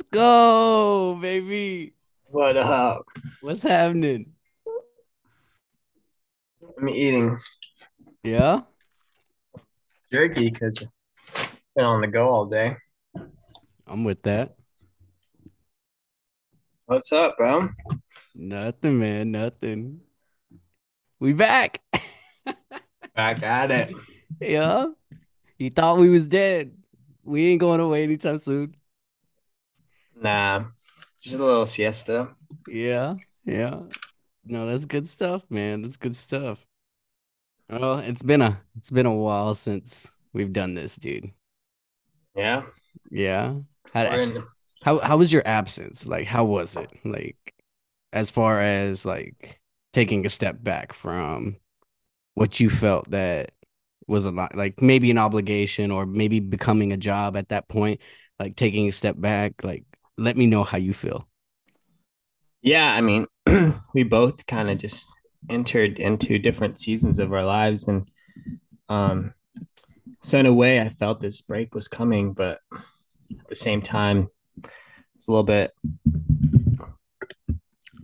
Let's go, baby. What up? What's happening? I'm eating Yeah. jerky because been on the go all day. I'm with that. What's up, bro? Nothing, man. Nothing. We back. Back at it. yeah. You thought we was dead. We ain't going away anytime soon. Nah, just a little siesta. Yeah. Yeah. No, that's good stuff, man. That's good stuff. Well, it's been a it's been a while since we've done this, dude. Yeah. Yeah. How, in, how how was your absence? Like, how was it? Like, as far as like taking a step back from what you felt that was a lot, like maybe an obligation or maybe becoming a job at that point, like taking a step back. Like, let me know how you feel. yeah, I mean, we both kind of just entered into different seasons of our lives, and um, so in a way, I felt this break was coming, but at the same time, it's a little bit.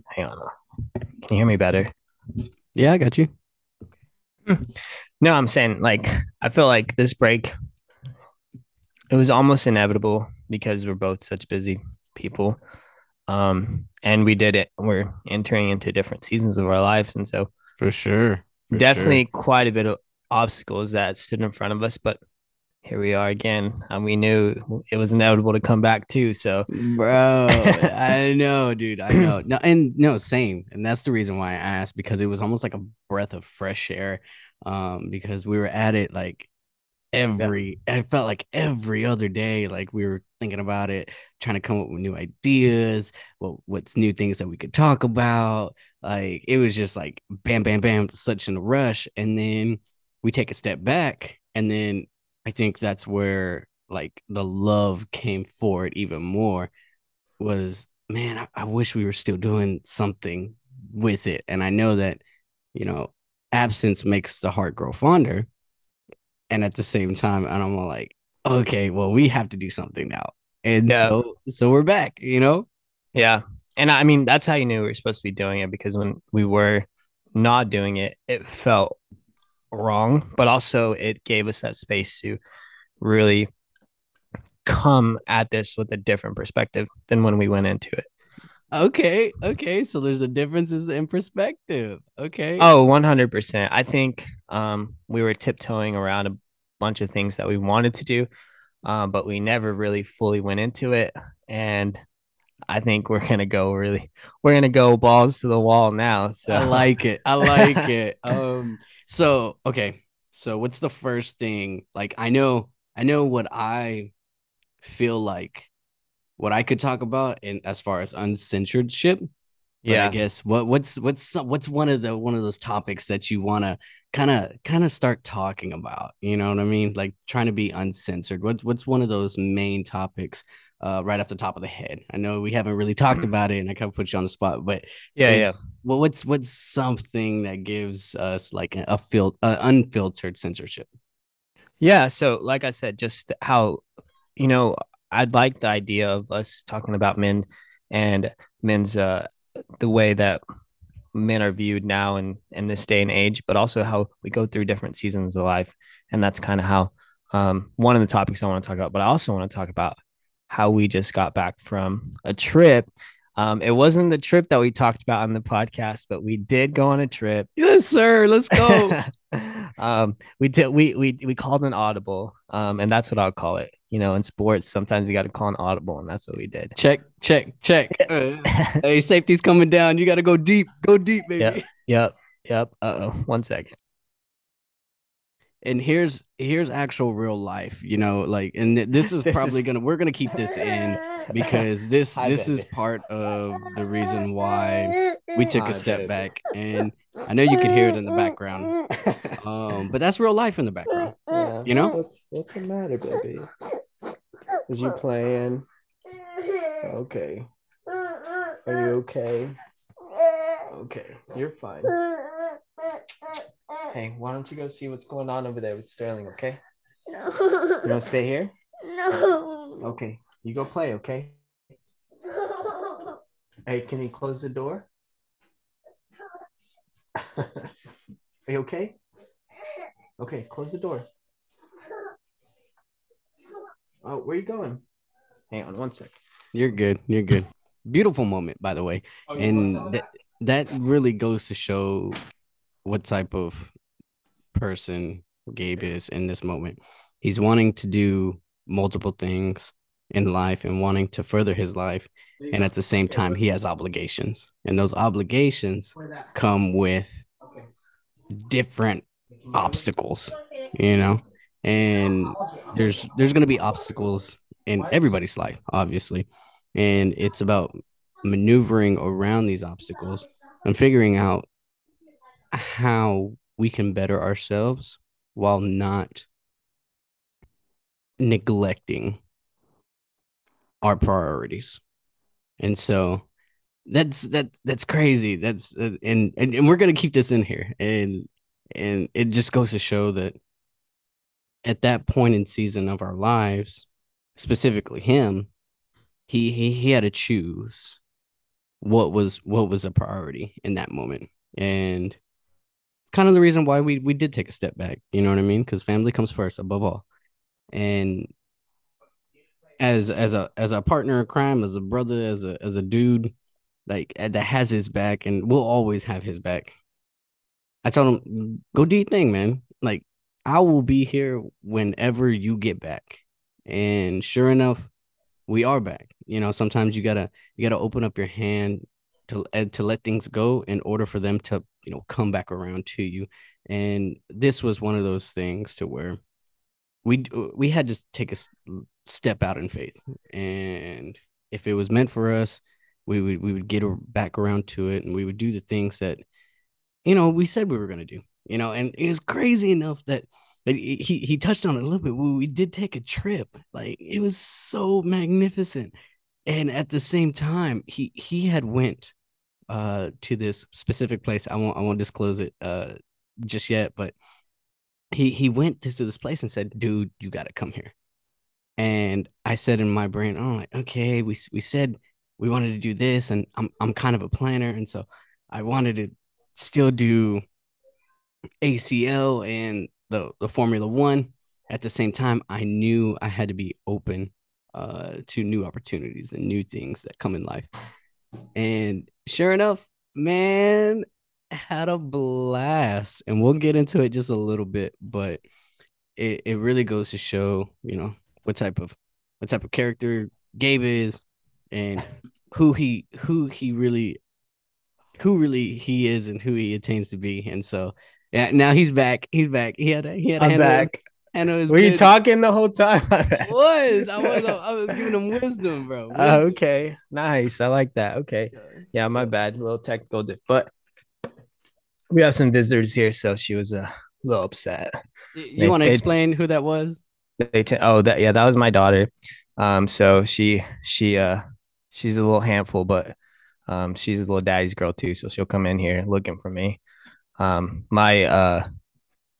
Hang on, can you hear me better? Yeah, I got you. No, I'm saying like I feel like this break it was almost inevitable because we're both such busy people. Um and we did it. We're entering into different seasons of our lives and so For sure. For definitely quite a bit of obstacles that stood in front of us, but here we are again. And we knew it was inevitable to come back too. So Bro, I know, dude. I know. No, and no, same. And that's the reason why I asked because it was almost like a breath of fresh air. Um, because we were at it like every I felt like every other day, like we were thinking about it, trying to come up with new ideas, what what's new things that we could talk about. Like it was just like bam, bam, bam, such in a rush. And then we take a step back, and then I think that's where like the love came forward even more was man, I, I wish we were still doing something with it. And I know that, you know, absence makes the heart grow fonder. And at the same time, and I'm like, okay, well, we have to do something now. And Yeah. so so we're back, you know? Yeah. And I mean, that's how you knew we were supposed to be doing it because when we were not doing it, it felt wrong, but also it gave us that space to really come at this with a different perspective than when we went into it. Okay, okay. So there's a differences in perspective. Okay. Oh, 100%. I think um, we were tiptoeing around a bunch of things that we wanted to do, uh, but we never really fully went into it. And I think we're to go really, we're to go balls to the wall now. So I like it. I like it. Um, so okay. So what's the first thing? Like I know, I know what I feel like what I could talk about in as far as uncensoredship. But yeah. I guess what what's what's what's one of the one of those topics that you want to kind of kind of start talking about? You know what I mean? Like trying to be uncensored. What what's one of those main topics uh, right off the top of the head? I know we haven't really talked about it, and I kind of put you on the spot, but Yeah. Yeah. Well, what's what's something that gives us like a, a fil- uh, unfiltered censorship? Yeah. So, like I said, just how, you know, I'd like the idea of us talking about men and men's, uh, the way that men are viewed now and in this day and age, but also how we go through different seasons of life. And that's kind of how, um, one of the topics I want to talk about, but I also want to talk about how we just got back from a trip. Um, it wasn't the trip that we talked about on the podcast, but we did go on a trip Yes, sir. Let's go. um, we did we we we called an audible, um, and that's what I'll call it. You know, in sports, sometimes you got to call an audible, and that's what we did. check, check, check. Hey, safety's coming down. You got to go deep. Go deep, baby. Yep. Yep, yep. Uh oh, one second. And here's here's actual real life. You know, like, and th- this is This probably is- gonna we're gonna keep this in because this Hi, this is part of the reason why we took Hi, a step back. And I know you can hear it in the background. Um, but that's real life in the background. Yeah. You know? what's what's the matter, baby? Was you playing? Okay. Are you okay? Okay, you're fine. Hey, why don't you go see what's going on over there with Sterling? Okay. No. You want to stay here? No. Okay. You go play. Okay. Hey, can you close the door? Are you okay? Okay, close the door. Oh, where you going? Hang on one sec. You're good. You're good. Beautiful moment, by the way. Oh, and that, that really goes to show what type of person Gabe is in this moment. He's wanting to do multiple things in life and wanting to further his life. And at the same time, he has obligations. And those obligations come with different obstacles, you know? And there's there's gonna be obstacles in everybody's life, obviously. And it's about maneuvering around these obstacles and figuring out how we can better ourselves while not neglecting our priorities. And so that's that that's crazy. That's uh, and, and and we're gonna keep this in here, and and it just goes to show that at that point in season of our lives, specifically him, he he he had to choose what was what was a priority in that moment, and kind of the reason why we we did take a step back. You know what I mean? Because family comes first above all, and as as a as a partner in crime, as a brother, as a as a dude, like that has his back, and will always have his back. I told him, go do your thing, man. Like I will be here whenever you get back. And sure enough, we are back. You know, sometimes you gotta you gotta open up your hand to uh, to let things go in order for them to you know come back around to you. And this was one of those things to where we uh, we had to take a step out in faith, and if it was meant for us, we would we would get back around to it, and we would do the things that you know we said we were going to do. You know, and it was crazy enough that he he touched on it a little bit. We, we did take a trip, like it was so magnificent, and at the same time, he he had went uh to this specific place. I won't I won't disclose it uh just yet, but he he went to this place and said, "Dude, you got to come here." And I said in my brain, "Oh, like, okay, we we said we wanted to do this, and I'm I'm kind of a planner, and so I wanted to still do ACL and the the Formula One. At the same time, I knew I had to be open uh, to new opportunities and new things that come in life. And sure enough, man, had a blast. And we'll get into it just a little bit but it, it really goes to show you know what type of what type of character gabe is and who he who he really who really he is and who he attains to be. And so yeah now he's back. He's back. He had a he had a I'm back and it was were you talking the whole time I was I was I was giving him wisdom bro wisdom. Uh, okay nice I like that okay yeah my bad a little technical diff but we have some visitors here, so she was a little upset. You want to explain who that was? They t- oh that yeah that was my daughter. Um, so she she uh she's a little handful, but um she's a little daddy's girl too. So she'll come in here looking for me. Um, my uh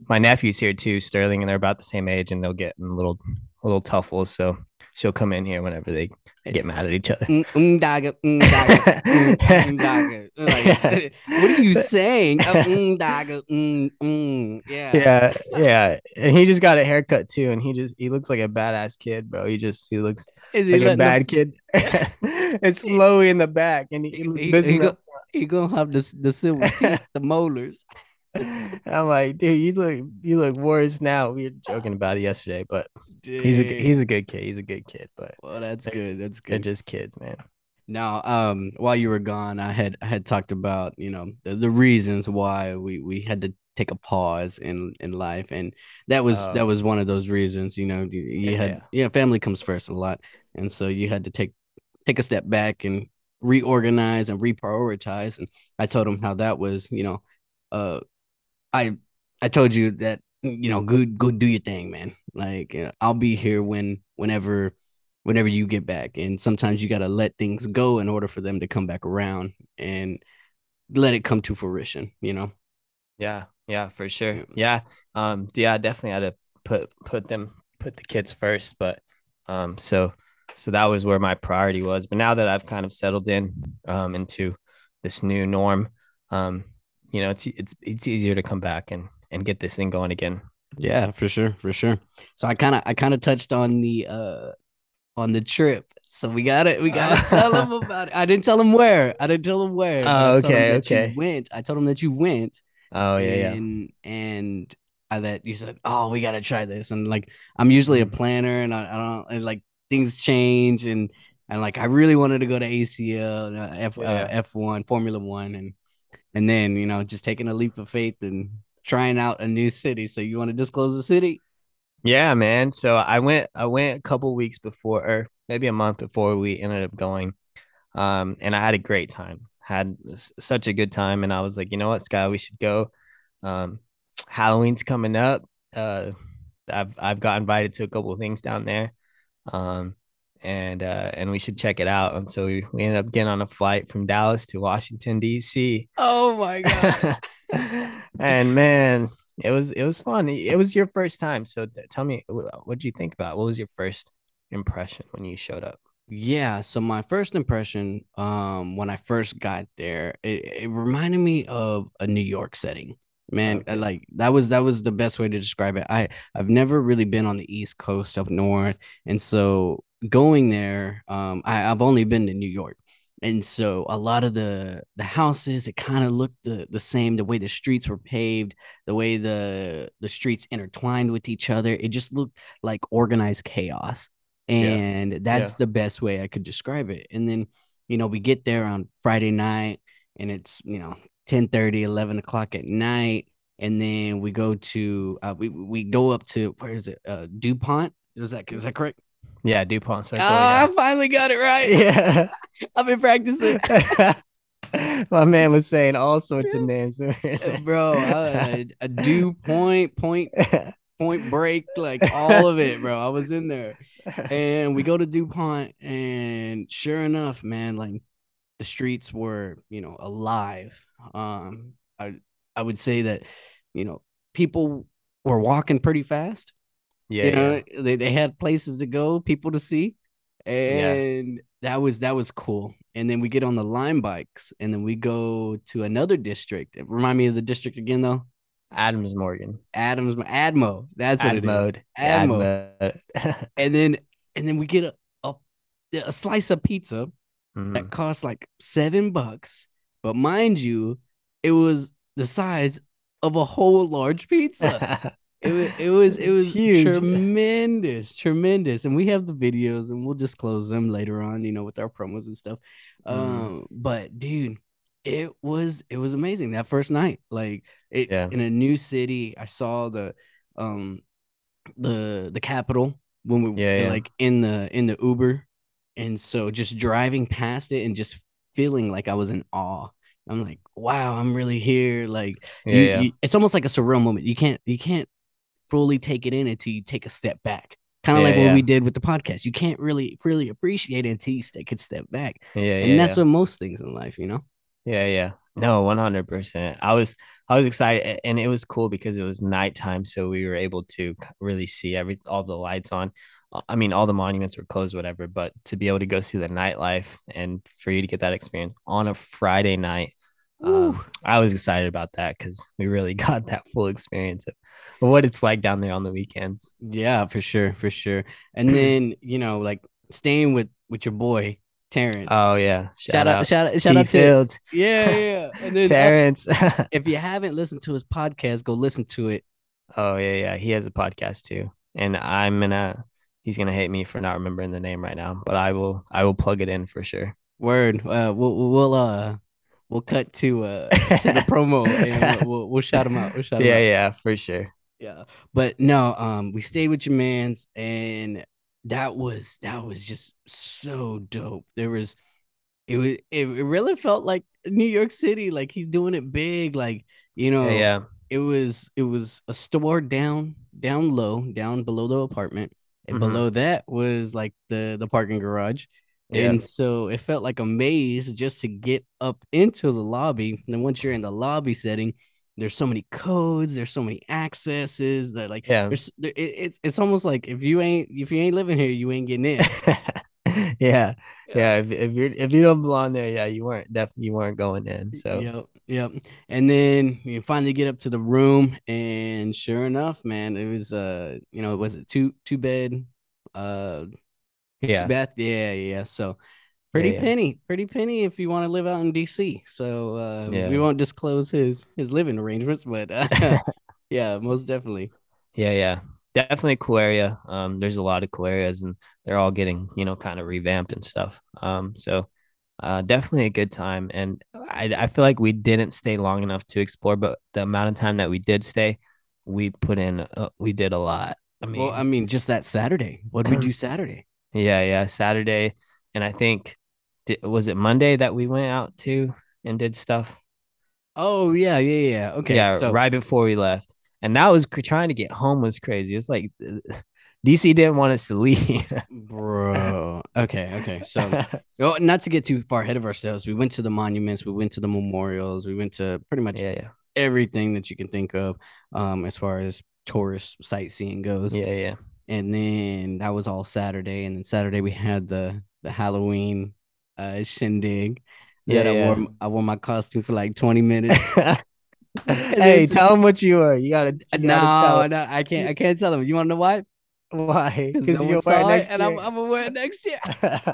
my nephew's here too, Sterling, and they're about the same age, and they'll get in little little tuffles. So she'll come in here whenever they get mad at each other. Mm, mm, mm, mm, mm. Like, what are you saying? Uh, mm, mm, mm. Yeah. Yeah. Yeah. And he just got a haircut too. And he just, he looks like a badass kid, bro. He just, he looks Is he like a bad kid. it's lowy in the back. And he, he he. He, go, he gonna have the, the silver teeth, the molars. I'm like, dude, you look you look worse now. We were joking about it yesterday, but he's a he's a good kid. He's a good kid. But well, that's good. That's good. They're just kids, man. Now, um, while you were gone, I had I had talked about you know the, the reasons why we we had to take a pause in in life, and that was that oh. was one of those reasons. You know, you, you yeah, had yeah, family comes first a lot, and so you had to take take a step back and reorganize and reprioritize. And I told him how that was, you know, uh, I I told you that you know go go do your thing, man. Like uh, I'll be here when whenever whenever you get back, and sometimes you got to let things go in order for them to come back around and let it come to fruition. You know. Yeah, yeah, for sure. Yeah, um, yeah, definitely had to put put them put the kids first, but um, so so that was where my priority was. But now that I've kind of settled in um, into this new norm, um, you know, it's it's it's easier to come back and and get this thing going again. Yeah, for sure, for sure. So I kind of I kind of touched on the uh on the trip. So we got it. We got to tell him about it. I didn't tell him where. I didn't tell him where. Oh, okay, okay. went. I told him that you went. Oh yeah, and, yeah. And I, that you said, oh, we got to try this. And like, I'm usually a mm. planner, and I, I don't and like things change, and and like I really wanted to go to ACL, uh, F uh, F1, Formula One, and and then you know just taking a leap of faith and trying out a new city. So you want to disclose the city? Yeah, man. So I went I went a couple weeks before or maybe a month before we ended up going. Um, and I had a great time. Had such a good time and I was like, "You know what, Sky, we should go." Um, Halloween's coming up. Uh, I've I've got invited to a couple of things down there. Um, and uh, and we should check it out. And so we, we ended up getting on a flight from Dallas to Washington D.C. Oh my god! and man, it was it was fun. It was your first time, so tell me what did you think about? It? What was your first impression when you showed up? Yeah, so my first impression, um, when I first got there, it, it reminded me of a New York setting. Man, okay. like that was that was the best way to describe it. I I've never really been on the East Coast up north, and so going there, um, I, I've only been to New York. And so a lot of the the houses it kind of looked the, the same. The way the streets were paved the way the the streets intertwined with each other it just looked like organized chaos. And yeah. that's yeah. the best way i could describe it. And then you know we get there on friday night and it's you know 10 30 11 o'clock at night. And then we go to uh, we, we go up to where is it? Uh dupont? Is that is that correct yeah, DuPont Circle. Oh, yeah. I finally got it right. Yeah. I've been practicing. My man was saying all sorts of names. bro, uh, a dew point, point, point break, like all of it, bro. I was in there. And we go to DuPont, and sure enough, man, like the streets were, you know, alive. Um, I I would say that, you know, people were walking pretty fast yeah, you know, yeah. they, they had places to go, people to see. And yeah. that was that was cool. And then we get on the Lime bikes and then we go to another district. Remind me of the district again though. Adams Morgan. Adams Admo. That's what Admode. it is. Admo. and then and then we get a a, a slice of pizza mm-hmm. that costs like seven bucks. But mind you, it was the size of a whole large pizza. It was it was it was huge. tremendous, tremendous, and we have the videos, and we'll disclose them later on, you know, with our promos and stuff. Mm. Um, but dude, it was it was amazing that first night. Like it yeah. in a new city, I saw the um the the Capitol when we yeah, yeah. like in the in the Uber, and so just driving past it and just feeling like I was in awe. I'm like, wow, I'm really here. Like, yeah, you, yeah. You, it's almost like a surreal moment. You can't, you can't fully take it in until you take a step back. Kind of yeah, like what we did with the podcast. You can't really really appreciate it until you take a step back. Yeah, and yeah, that's what most things in life, you know. Yeah, yeah. No, one hundred percent. I was I was excited, and it was cool because it was nighttime, so we were able to really see every all the lights on. Uh, I mean, all the monuments were closed, whatever. But to be able to go see the nightlife and for you to get that experience on a Friday night, um, I was excited about that because we really got that full experience of what it's like down there on the weekends. Yeah, for sure, for sure. And then you know, like staying with with your boy Terrence. Oh yeah, shout, shout out, shout out, shout out Fields. to yeah, yeah. And then Terrence. if you haven't listened to his podcast, go listen to it. Oh yeah, yeah. He has a podcast too, and I'm gonna. He's gonna hate me for not remembering the name right now, but I will. I will plug it in for sure. Word. Uh, we'll we'll uh we'll cut to uh to the promo and we'll, we'll, shout him out. We'll shout yeah, out. yeah, for sure. Yeah, but no, um, we stayed with your man's, and that was that was just so dope. There was, it was it, really felt like New York City, like he's doing it big, like you know, yeah. yeah. It was it was a store down down low, down below the apartment, and mm-hmm. below that was like the the parking garage. Yeah. And so it felt like a maze just to get up into the lobby. And then once you're in the lobby setting, there's so many codes, there's so many accesses that like yeah, there's it, it's it's almost like if you ain't if you ain't living here, you ain't getting in. yeah, yeah. If, if you're if you don't belong there, yeah, you weren't definitely you weren't going in. So Yep, yep. And then you finally get up to the room, and sure enough, man, it was uh, you know, it was it two two bed, uh, two yeah, bath? Yeah, yeah. So pretty yeah, penny, pretty penny if you want to live out in DC. So uh, we won't disclose his his living arrangements, but uh, yeah, most definitely. yeah, yeah. Definitely a cool area. Um, there's a lot of cool areas, and they're all getting you know kind of revamped and stuff. Um, so uh, definitely a good time. And I I feel like we didn't stay long enough to explore, but the amount of time that we did stay, we put in. Uh, we did a lot. I mean, Well, I mean, just that Saturday. What did we do Saturday? yeah, yeah. Saturday, and I think di- was it Monday that we went out to and did stuff. Oh yeah, yeah, yeah. Okay, Yeah, so right before we left. And that was trying to get home was crazy. It's like DC didn't want us to leave. bro. Okay, okay. So Oh, not to get too far ahead of ourselves, we went to the monuments, we went to the memorials, we went to pretty much yeah, yeah. everything that you can think of, um, as far as tourist sightseeing goes. Yeah, yeah. And then that was all Saturday, and then Saturday we had the the Halloween uh shindig Yeah, that I wore I wore my costume for like 20 minutes. Hey, tell them what you were. You gotta, you no, gotta no, I can't I can't tell them. You wanna know why? why? Because no saw it, next and I'm. I'm gonna wear it next year.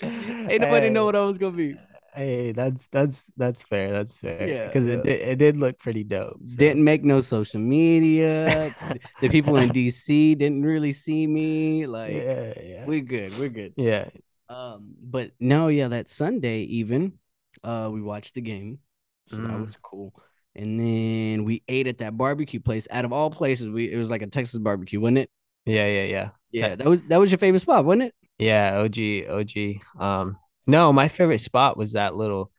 Ain't nobody know what I was gonna be. Hey, that's that's that's fair. That's fair. Yeah, because yeah. it did, it did look pretty dope. so. Didn't make no social media. the people in DC didn't really see me. Like yeah, yeah, we're good, we're good. yeah, Um, but no, yeah, that Sunday even, uh, we watched the game, so that Mm. was cool. And then we ate at that barbecue place. Out of all places, we it was like a Texas barbecue, wasn't it? yeah, yeah, yeah. Yeah, that was that was your favorite spot, wasn't it? Yeah, OG, OG. Um, no, my favorite spot was that little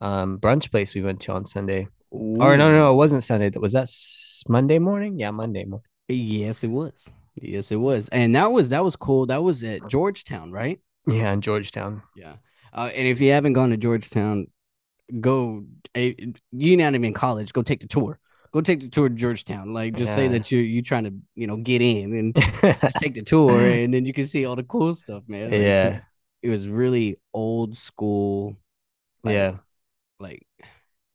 um brunch place we went to on Sunday. Or no, no, no, it wasn't Sunday. That was that Monday morning. Yeah, Monday morning. Yes, it was. Yes, it was. And that was that was cool. That was at Georgetown, right? Yeah, in Georgetown. Yeah. Uh, and if you haven't gone to Georgetown, go. You're not even in college. Go take the tour. Go take the tour to Georgetown. Like, just say that you're you trying to you know get in and just take the tour, and then you can see all the cool stuff, man. Like, yeah, it was really old school. Like, yeah, Like,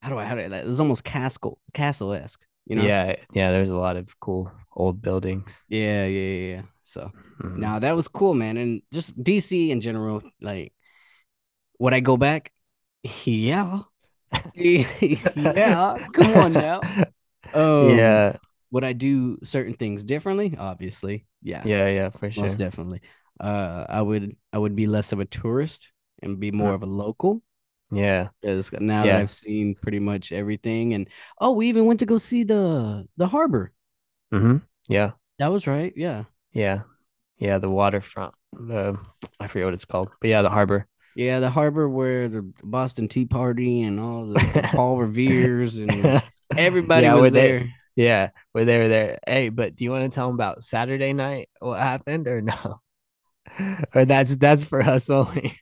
how do I how do I, like, it was almost castle castle esque. You know. yeah, yeah. There's a lot of cool old buildings. Yeah. Yeah. Yeah. yeah. So. Mhm. Now that was cool, man, and just DC in general. Like, would I go back? Yeah, yeah. Come on now. Um, yeah, Would I do certain things differently? Obviously, yeah, yeah, yeah, for sure. most definitely. Uh, I would, I would be less of a tourist and be more Huh. of a local. Yeah, Because now that I've seen pretty much everything, and oh, we even went to go see the the harbor. hmm yeah, That was right. Yeah, yeah, yeah. The waterfront. The I forget what it's called, but yeah, the harbor. yeah, the harbor where the Boston Tea Party and all the, the Paul Revere's and Everybody Yeah, was there. Yeah, we're there, there. Hey, but do you want to tell them about Saturday night? What happened or no? or that's that's for us only.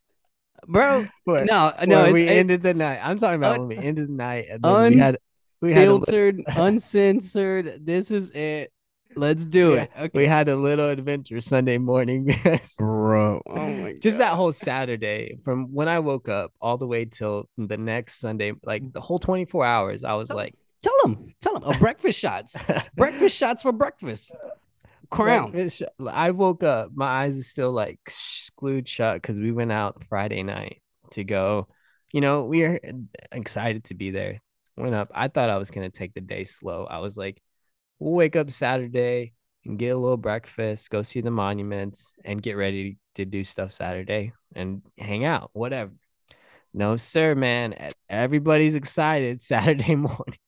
Bro. Where, No, where no, we it- ended the night. I'm talking about Un- when we ended the night. And then we had we had filtered, uncensored. This is it. Let's do Yeah, it. Okay. we had a little adventure Sunday morning. Bro. Oh, oh my Just that whole Saturday from when I woke up all the way till the next Sunday, like the whole 24 hours, I was Oh. like, Tell them. Tell them. Oh, breakfast shots. breakfast shots for breakfast. Crown. I woke up, my eyes are still like glued shut because we went out Friday night to go. You know, we are excited to be there. Went up. I thought I was gonna take the day slow. I was like, we'll wake up Saturday and get a little breakfast, go see the monuments, and get ready to do stuff Saturday and hang out, whatever. No, sir, man. Everybody's excited Saturday morning.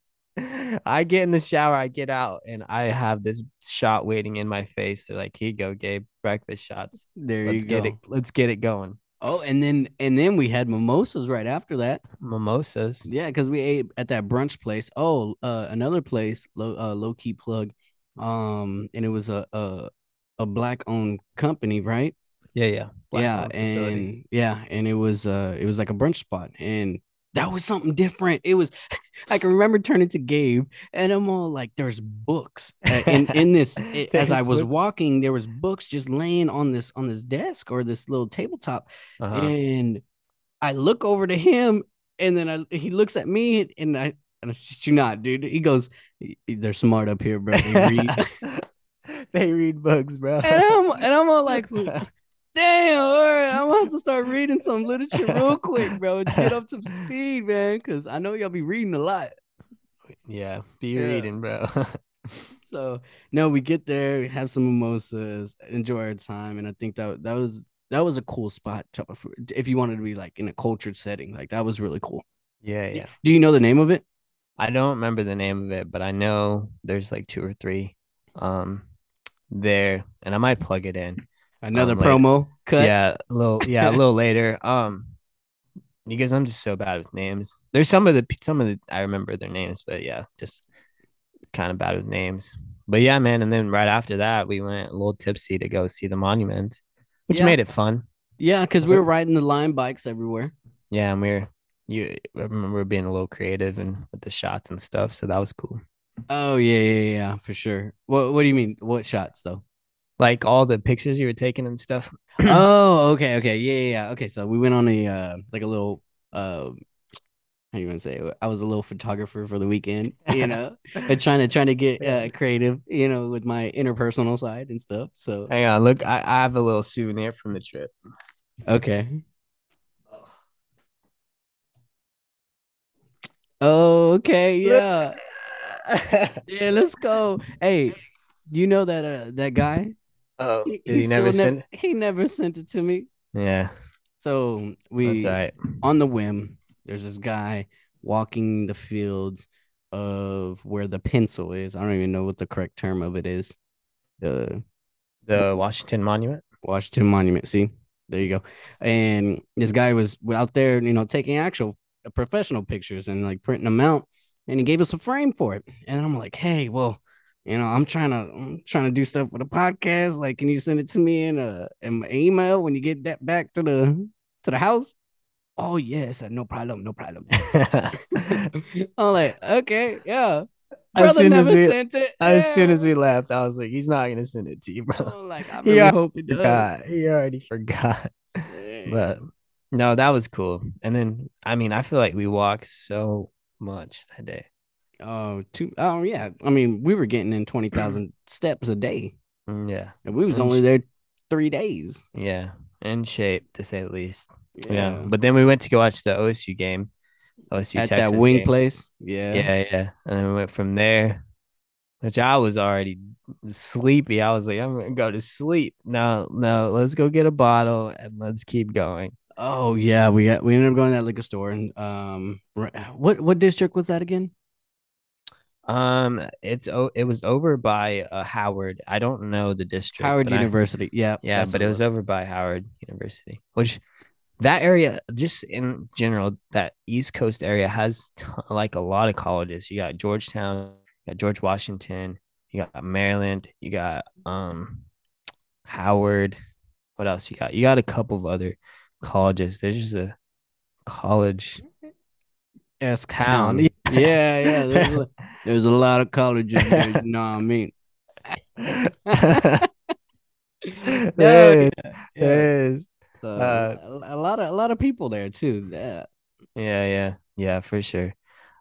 I get in the shower, I get out, and I have this shot waiting in my face. They're like, "Here you go, Gabe. Breakfast shots. There Let's you get go. it. Let's get it going." Oh, and then and then we had mimosas right after that. Mimosas. Yeah, because we ate at that brunch place. Oh, uh, another place, low uh, low key plug. Um, and it was a a, a black owned company, right? Yeah, yeah. yeah, Black-owned facility. and yeah, and it was uh it was like a brunch spot, and that was something different. It was I can remember turning to Gabe and I'm all like, there's books uh, in in this. as I was books. walking, there was books just laying on this on this desk or this little tabletop, Uh-huh. and I look over to him, and then I, he looks at me, and I and I shit you not, dude. He goes, "They're smart up here, bro. They read." they read books, bro. and I'm and I'm all like, damn, all right, I'm gonna start reading some literature real quick, bro. Get up to speed, man, because I know y'all be reading a lot. yeah, be Yeah. reading, bro. So no, we get there, have some mimosas, enjoy our time, and I think that that was that was a cool spot to- for- if you wanted to be like in a cultured setting. Like that was really cool. yeah, yeah. Do you know the name of it? I don't remember the name of it, but I know there's like two or three um there, and I might plug it in. Another Um, promo cut. Yeah, a little yeah, a little later. Um because I'm just so bad with names. There's some of the some of the I remember their names, but yeah, just kind of bad with names. But yeah, man, and then right after that we went a little tipsy to go see the monument, which Yeah. made it fun. Yeah, because we were riding the Lime bikes everywhere. Yeah, and we were you I remember being a little creative and with the shots and stuff, so that was cool. Oh yeah, yeah, yeah, for sure. What What do you mean? What shots though? Like all the pictures you were taking and stuff. oh, okay, okay, yeah, yeah, yeah. Okay, so we went on a uh like a little uh how you want to say it? I was a little photographer for the weekend, you know, and trying to trying to get uh creative, you know, with my interpersonal side and stuff. So Hang on, look, I, I have a little souvenir from the trip. okay. Oh, okay, yeah. Yeah, let's go. Hey, you know that uh that guy? Oh, He, did he, still never nev- send? he never sent it to me. Yeah, So we right. on the whim, there's this guy walking the fields of where the pencil is. I don't even know what the correct term of it is. The The Washington Monument. Washington Monument. See, there you go. And this guy was out there, you know, taking actual uh, professional pictures and like printing them out. And he gave us a frame for it. And I'm like, hey, well, you know, I'm trying to I'm trying to do stuff with a podcast. Like, can you send it to me in a in my email when you get that back to the to the house? Oh yes, I no problem, no problem. I'm like, okay, yeah. As Brother soon as never we- sent it. as soon as we left, I was like, he's not gonna send it to you, bro. I'm like, I He really already hope it does. Forgot. He already forgot. Yeah. But no, that was cool. And then I mean, I feel like we walked so much that day. Oh, two. Oh, yeah. I mean, we were getting in twenty thousand steps a day, Mm, Yeah. and we was And only sh- there three days. Yeah. In shape to say the least. Yeah. But then we went to go watch the OSU game. OSU at Texas that wing game. place. Yeah. Yeah, yeah. And then we went from there, which I was already sleepy. I was like, I'm gonna go to sleep. No, no, let's go get a bottle and let's keep going. Oh yeah, we got we ended up going to that liquor store and um, what what district was that again? Um, it's oh, it was over by uh, Howard. I don't know the district. Howard but I- University. yeah. yeah, but it was over by Howard University, which that area, just in general, that East Coast area has t- like a lot of colleges. You got Georgetown, you got George Washington, you got Maryland, you got um Howard. What else you got? You got a couple of other colleges. There's just a college S town. town. Yeah, yeah. There's a, lot of colleges. There, you know what I mean? there Yeah, is. yeah. There is. So, Uh, a, a lot of a lot of people there too. Yeah. Yeah, yeah, yeah, for sure.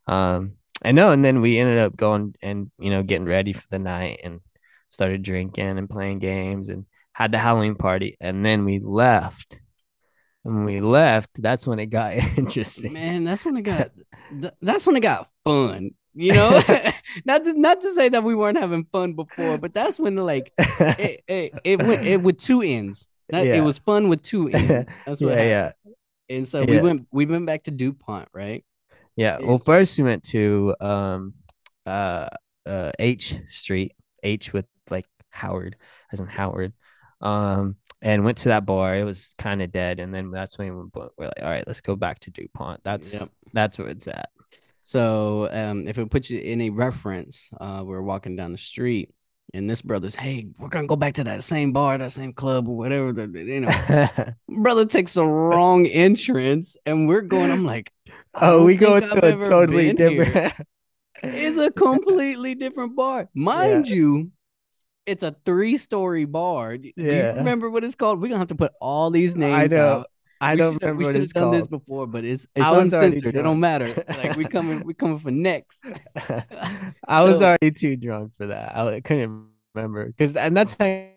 Um, I know, and then we ended up going and you know getting ready for the night and started drinking and playing games and had the Halloween party, and then we left. And we left, that's when it got interesting. Man, that's when it got that's when it got fun. You know, not to, not to say that we weren't having fun before, but that's when like it it, it went it with two ends. That, Yeah. It was fun with two ends. That's what yeah, yeah, And so we went we went back to Dupont, right? yeah. Well, first we went to um, uh, uh, H Street, H with like Howard, as in Howard, um, and went to that bar. It was kind of dead, and then that's when we were we're like, all right, let's go back to Dupont. That's Yep. that's where it's at. So um, if it puts you in a reference, uh, we're walking down the street, and this brother's, hey, we're gonna go back to that same bar, that same club, or whatever. The, you know, brother takes the wrong entrance, and we're going. I'm like, oh, we go to a totally different. it's a completely different bar, mind yeah. you. It's a three-story bar. Do yeah. you remember what it's called? We're gonna have to put all these names. I know. Out. I don't remember we what it's done called. this before, but it's it's uncensored. It don't matter. Like we coming, we coming for next. I was already too drunk for that. I couldn't remember because, and that's how I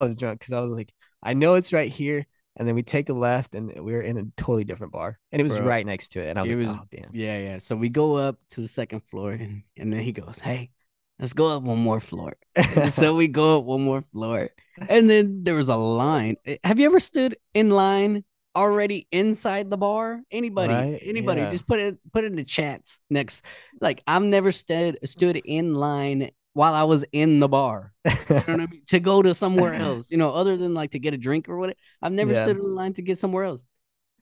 was drunk because I was like, I know it's right here, and then we take a left, and we were in a totally different bar, and it was Bro, right next to it, and I was, it like, was, oh damn, yeah, yeah. So we go up to the second floor, and and then he goes, hey, let's go up one more floor. so we go up one more floor. And then there was a line. Eh, have you ever stood in line already inside the bar? Anybody? Right? Anybody? Yeah. Just put it put it in the chats next. Like I've never stood stood in line while I was in the bar. You know what I mean? To go to somewhere else, you know, other than like to get a drink or whatever. I've never yeah. stood in line to get somewhere else.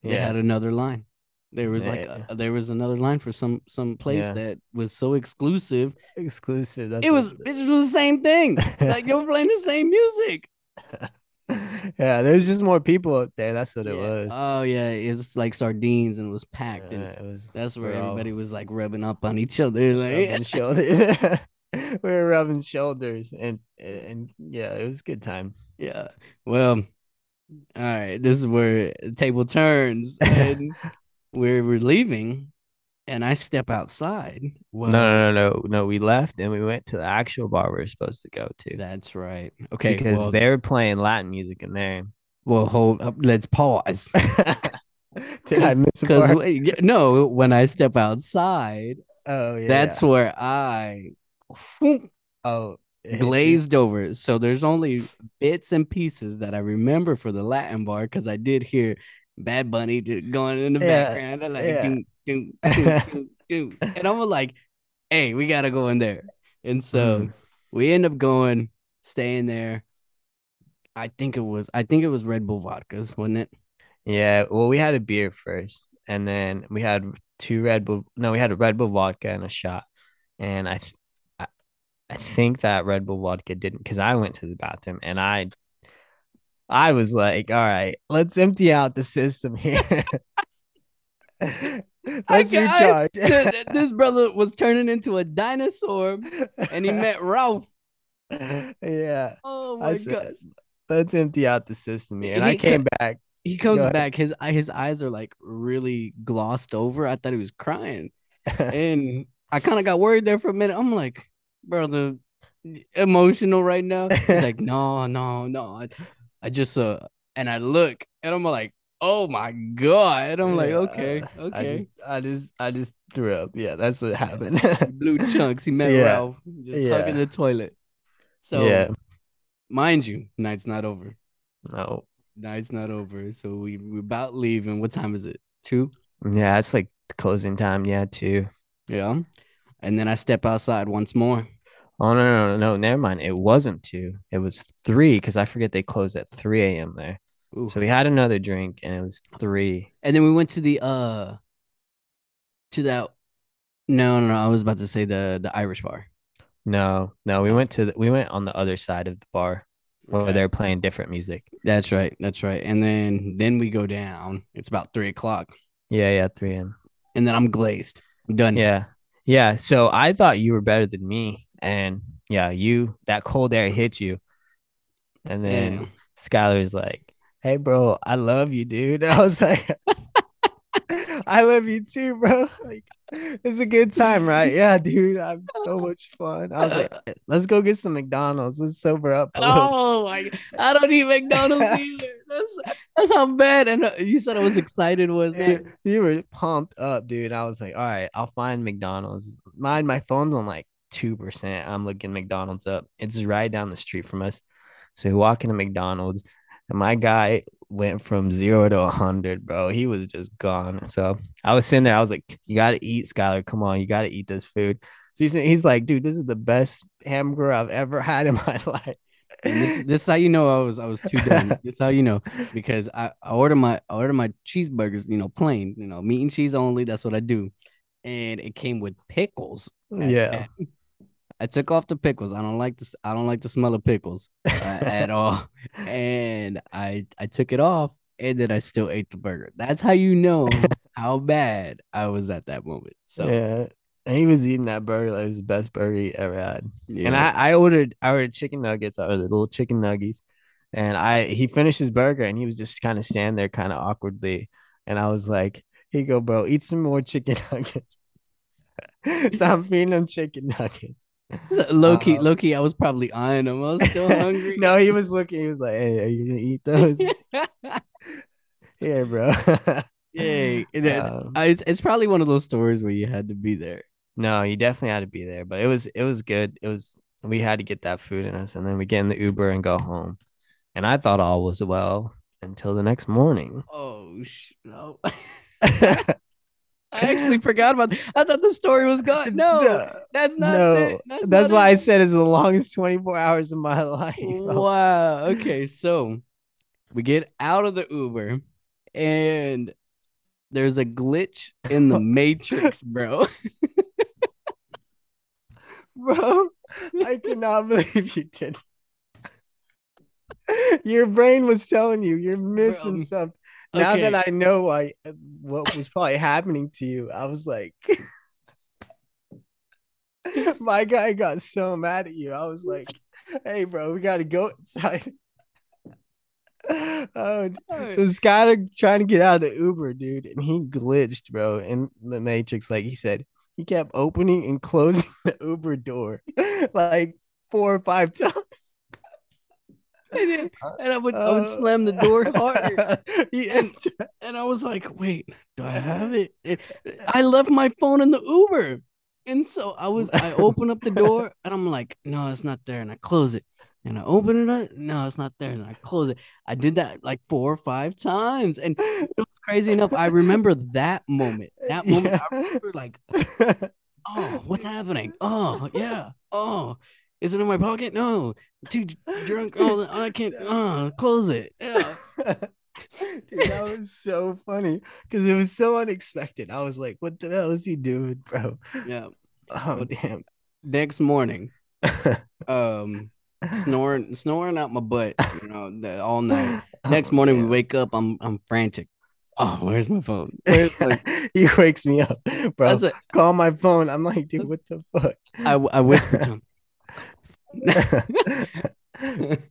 They yeah. had another line. There was like a, there was another line for some some place yeah. that was so exclusive. Exclusive. it was it was the same thing. like you were playing the same music. yeah, there's just more people up there. That's what yeah. it was. Oh yeah, it was like sardines and it was packed. Yeah, and it was. That's where everybody was like rubbing up on each other, like shoulders. we were rubbing shoulders, and and yeah, it was a good time. Yeah. Well, all right. This is where the table turns, and we're we're leaving, and I step outside. Well, no, no, no, no, no. We left and we went to the actual bar we are supposed to go to. That's right. Okay, because well, they were playing Latin music in there. Well, hold up. Let's pause. Did I miss a part? No, when I step outside, oh yeah, that's yeah. where I oh glazed over. So there's only bits and pieces that I remember for the Latin bar because I did hear Bad Bunny to, going in the yeah. background. Like, yeah. and I'm like, hey, we gotta go in there. And so mm. we end up going, staying there. I think it was, I think it was Red Bull vodkas, wasn't it? Yeah. Well, we had a beer first, and then we had two Red Bull. No, we had a Red Bull vodka and a shot. And I, I, I think that Red Bull vodka didn't, because I went to the bathroom and I I was like, all right, let's empty out the system here. let's recharge. this brother was turning into a dinosaur and he met Ralph. Yeah. Oh my said, god. Let's empty out the system here. And he, I came back. He comes back. His his eyes are like really glossed over. I thought he was crying. and I kind of got worried there for a minute. I'm like, brother, emotional right now. He's like, no, no, no. I just uh and I look and I'm like, oh my god. And I'm yeah, like, okay, okay. I just I just I just threw up. Yeah, that's what happened. Blue chunks. He met yeah. Ralph just yeah. hugging the toilet. So yeah. mind you, night's not over. No. Night's not over. So we we're about leaving. What time is it? Two? Yeah, it's like closing time. Yeah, two. Yeah. And then I step outside once more. Oh no, no, no, no, never mind. It wasn't two. It was three because I forget they closed at 3 a.m. there. Ooh. So we had another drink and it was three. And then we went to the uh to that no no no, I was about to say the the Irish bar. No, no, we went to the, we went on the other side of the bar where okay. they're playing different music. That's right. That's right. And then then we go down. It's about three o'clock. Yeah, yeah, 3 a.m. And then I'm glazed. I'm done. Yeah. Yeah. So I thought you were better than me and yeah, you that cold air hit you. And then yeah. Skylar's like, Hey bro, I love you, dude. And I was like, I love you too, bro. Like it's a good time, right? Yeah, dude. I'm so much fun. I was like, let's go get some McDonald's. Let's sober up. oh my I don't eat McDonald's either. That's that's how bad. And uh, you said I was excited, was that? You were pumped up, dude. I was like, all right, I'll find McDonald's. Mine, my phone's on like two percent. I'm looking McDonald's up. It's right down the street from us. So we walk into McDonald's, and my guy went from zero to a hundred, bro. He was just gone. So I was sitting there. I was like, "You gotta eat, Skylar. Come on, you gotta eat this food." So he's, he's like, "Dude, this is the best hamburger I've ever had in my life." And this this is how you know I was I was too done. this is how you know because I, I order my I order my cheeseburgers, you know, plain, you know, meat and cheese only. That's what I do, and it came with pickles. Yeah, I took off the pickles. I don't like this. I don't like the smell of pickles uh, at all. And I I took it off, and then I still ate the burger. That's how you know how bad I was at that moment. So yeah. And he was eating that burger. Like it was the best burger he ever had. yeah. And I, I ordered I ordered chicken nuggets, I ordered little chicken nuggies. And I he finished his burger and he was just kind of standing there kind of awkwardly. And I was like, you go, bro, eat some more chicken nuggets. so I'm feeding him chicken nuggets. low key, Um, low key, I was probably eyeing him. I was still hungry. no, he was looking, he was like, Hey, are you gonna eat those? yeah, bro. yeah, Um, it's, it's probably one of those stories where you had to be there. No, you definitely had to be there, but it was it was good. It was we had to get that food in us, and then we get in the Uber and go home. And I thought all was well until the next morning. Oh, sh- no. I actually forgot about that. I thought the story was gone. No, that's not no, it. that's, not why it. I said it's the longest twenty four hours of my life. Wow. Okay, so we get out of the Uber and there's a glitch in the matrix, bro. bro, I cannot believe you did. Your brain was telling you you're missing Bro, something. Now okay. that I know why what was probably happening to you, I was like, my guy got so mad at you. I was like, hey, bro, we got to go inside. oh, so Skyler trying to get out of the Uber, dude, and he glitched, bro, in the Matrix. Like he said, he kept opening and closing the Uber door like four or five times. And, and I would I would slam the door uh, harder. And, and I was like, wait, do I have it? I left my phone in the Uber. And so I was I open up the door and I'm like, no, it's not there. And I close it. And I open it up. No, it's not there. And I close it. I did that like four or five times. And it was crazy enough. I remember that moment. That moment. I remember like, oh, what's happening? Oh, yeah. Oh, is it in my pocket? No. Too drunk. Oh, I can't. Oh, close it. Yeah. Dude, that was so funny because it was so unexpected. I was like, what the hell is he doing, bro? Yeah. Oh, damn. Next morning, um, snoring, snoring out my butt, you know, the, all night. Next Oh, morning, we wake up. I'm, I'm frantic. Oh, where's my phone? Where's my? he wakes me up, bro. Call my phone. I'm like, dude, what the fuck? I, I whispered to him.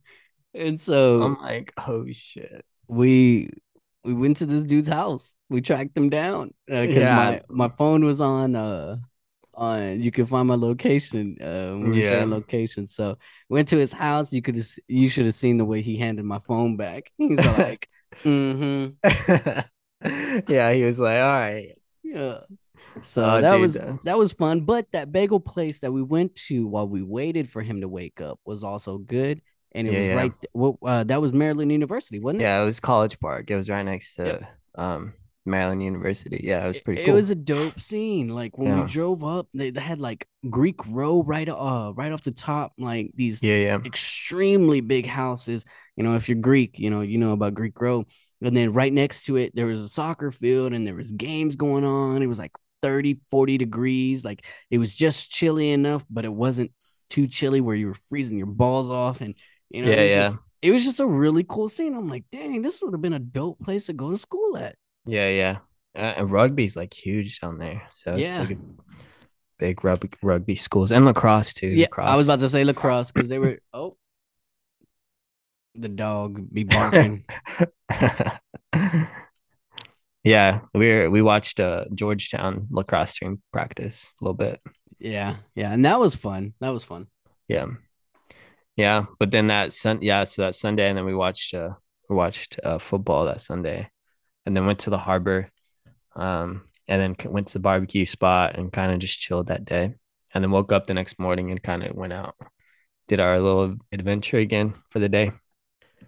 and so I'm like, oh shit. we we went to this dude's house. We tracked him down because Yeah. my my phone was on uh on you can find my location uh we Yeah. location. So went to his house. You could you should have seen the way he handed my phone back. He's like, mm-hmm. yeah, he was like, all right. Yeah. So Oh, that dude, was that was fun. But that bagel place that we went to while we waited for him to wake up was also good. And it Yeah, was yeah. right. Well, uh, that was Maryland University, wasn't it? Yeah, it was College Park. It was right next to Yep. um Maryland University. Yeah, it was pretty It- cool. It was a dope scene. Like when Yeah. we drove up, they, they had like Greek row right uh right off the top, like these yeah, yeah. extremely big houses. You know, if you're Greek, you know, you know about Greek row. And then right next to it, there was a soccer field and there was games going on. It was like 30, 40 degrees. Like it was just chilly enough, but it wasn't too chilly where you were freezing your balls off. And you know, Yeah, it was yeah. just it was just a really cool scene. I'm like, dang, this would have been a dope place to go to school at. Yeah, yeah. Uh, and rugby's like huge down there. So it's Yeah. like a big rugby rugby schools and lacrosse too. Yeah, lacrosse. I was about to say lacrosse because they were oh the dog be barking. yeah, we were, we watched uh Georgetown lacrosse team practice a little bit. yeah, yeah, and that was fun. That was fun. Yeah. Yeah, but then that sun yeah, so that Sunday and then we watched uh we watched uh football that Sunday and then went to the harbor um and then went to the barbecue spot and kind of just chilled that day and then woke up the next morning and kind of went out did our little adventure again for the day.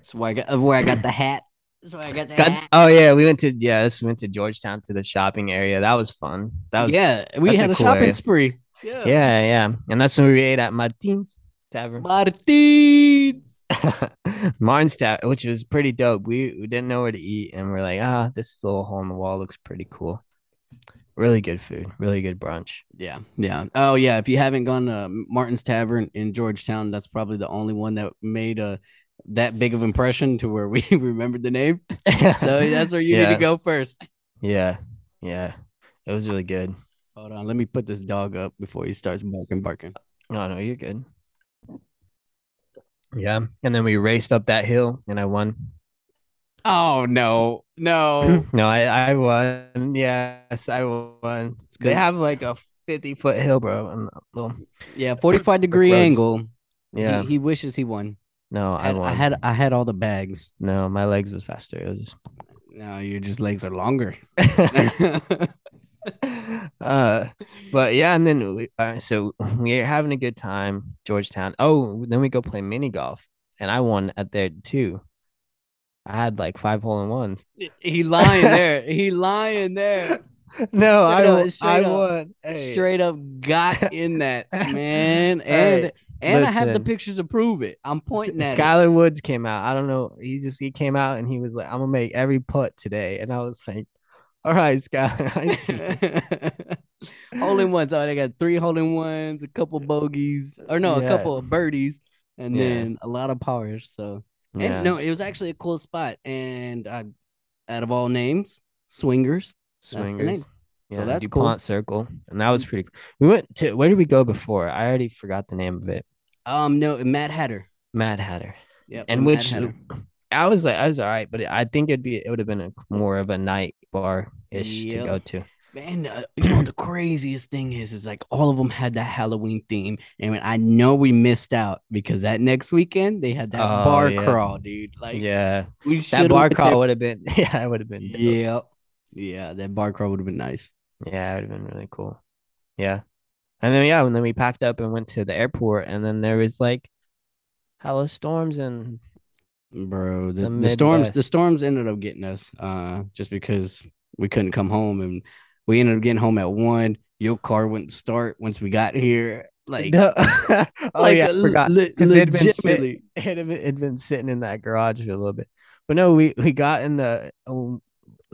So where I got where I got the hat. So I got the Got, oh yeah, we went to yeah, this we went to Georgetown to the shopping area. That was fun. That was yeah, we that's a had a, cool shopping area. spree. Yeah, yeah, yeah. And that's when we ate at Martin's Tavern. Martins. Martin's Tavern, which was pretty dope. We we didn't know where to eat, and we're like, ah, this little hole in the wall looks pretty cool. Really good food, really good brunch. Yeah, yeah. Oh yeah. If you haven't gone to Martin's Tavern in Georgetown, that's probably the only one that made a that big of impression to where we remembered the name. So that's where you need to go first. Yeah, Yeah, it was really good. Hold on, let me put this dog up before he starts barking, barking. No, no, you're good. Yeah, and then we raced up that hill, and I won. Oh no, no. no, I I won. Yes, I won. They have like a fifty foot hill, bro. And yeah, forty-five degree angle. yeah, he, he wishes he won. No, I I had, won. I had I had all the bags. no, my legs was faster. It was No, your just legs are longer. uh, but yeah, and then we, uh, so we're having a good time, Georgetown. Oh, then we go play mini golf, and I won at there too. I had like five hole in ones. he lying there. He lying there. No, I Straight up, won. straight I up, won. Hey. Straight up got in that man, and Hey, and I have the pictures to prove it. I'm pointing at Skylar Woods came out. I don't know. He just he came out and he was like, "I'm gonna make every putt today," and I was like, "All right, Skylar." I see you." it. hole in ones. Oh, they got three hole in ones, a couple bogeys, or no, a couple of birdies, and Yeah. then a lot of powers. So yeah. no, it was actually a cool spot. And uh, out of all names, swingers. the swingers. So Yeah, that's cool. Dupont Circle, and that was pretty. cool. We went to where did we go before? I already forgot the name of it. Um, no, Mad Hatter. Mad Hatter. Yep, and Mad which Hatter. I was like, I was all right, but I think it'd be it would have been a more of a night bar ish to go to. Man, uh, you know the craziest thing is, is like all of them had that Halloween theme, and I know we missed out because that next weekend they had that Oh, bar yeah. crawl, dude. Like yeah, we that bar crawl would have been. Yeah, it would have been. dope. Yeah, yeah, that bar crawl would have been nice. Yeah, it would have been really cool. Yeah. And then yeah, and then we packed up and went to the airport and then there was like hella storms and Bro, the, The the storms the storms ended up getting us uh just because we couldn't come home and we ended up getting home at one. Your car wouldn't start once we got here. Like, No. oh like yeah, I le- forgot. le- it'd been, sit, legitimately. it had been, sitting in that garage for a little bit. But no, we we got in the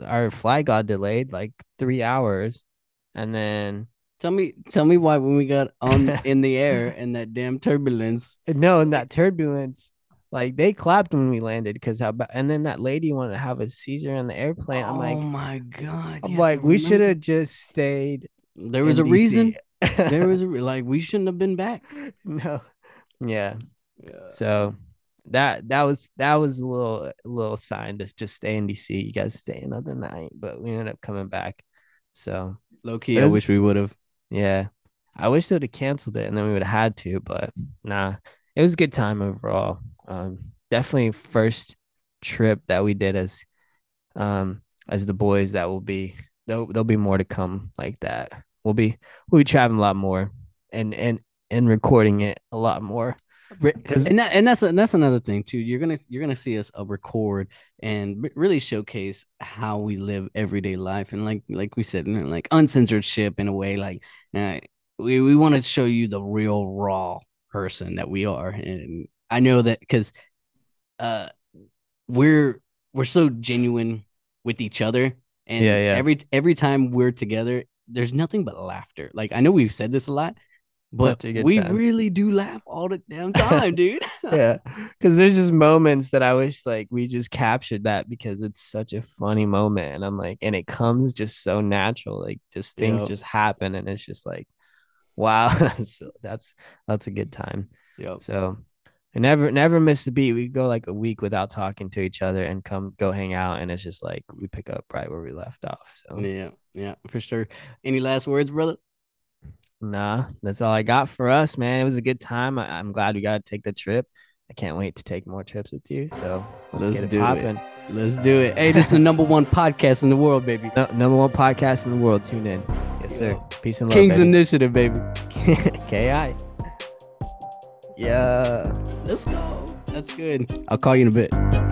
our flight got delayed like three hours, and then Tell me, tell me why when we got on in the air and that damn turbulence. no, in that turbulence, like they clapped when we landed because how ba- and then that lady wanted to have a seizure on the airplane. I'm like, oh my god! I'm yes, like, we should have just stayed. There was in a reason. There was a like we shouldn't have been back. no, yeah. Yeah. So that that was that was a little a little sign to just stay in DC. You guys stay another night, but we ended up coming back. So Low key, It I wish we would have. yeah, I wish they would have canceled it and then we would have had to, but nah, it was a good time overall. Um, definitely first trip that we did as um as the boys. That will be there'll, there'll be more to come like that. We'll be we'll be traveling a lot more and and and recording it a lot more. And that, and that's and that's another thing too. You're gonna you're gonna see us uh, record and really showcase how we live everyday life and like like we said, like uncensoredship in a way. Like uh, we we want to show you the real raw person that we are, and I know that because uh we're we're so genuine with each other, and Yeah, yeah. every every time we're together, there's nothing but laughter. Like I know we've said this a lot. But Such a good we time. really do laugh all the damn time, dude. yeah because there's just moments that i wish like we just captured that because it's such a funny moment and i'm like and it comes just so natural like just things Yep. just happen and it's just like wow so that's that's a good time Yeah. so I never never miss a beat we go like a week without talking to each other and come go hang out and it's just like we pick up right where we left off so Yeah, yeah, for sure. Any last words, brother? Nah that's all i got for us man it was a good time I, i'm glad we got to take the trip i can't wait to take more trips with you so let's, Let's get do it it. popping Let's do it. Hey, this is the number one podcast in the world, baby. No, number one podcast in the world. Tune in. Yes, sir. Peace and love. Kings baby. Initiative, baby. KI. Yeah. Let's go. That's good. I'll call you in a bit.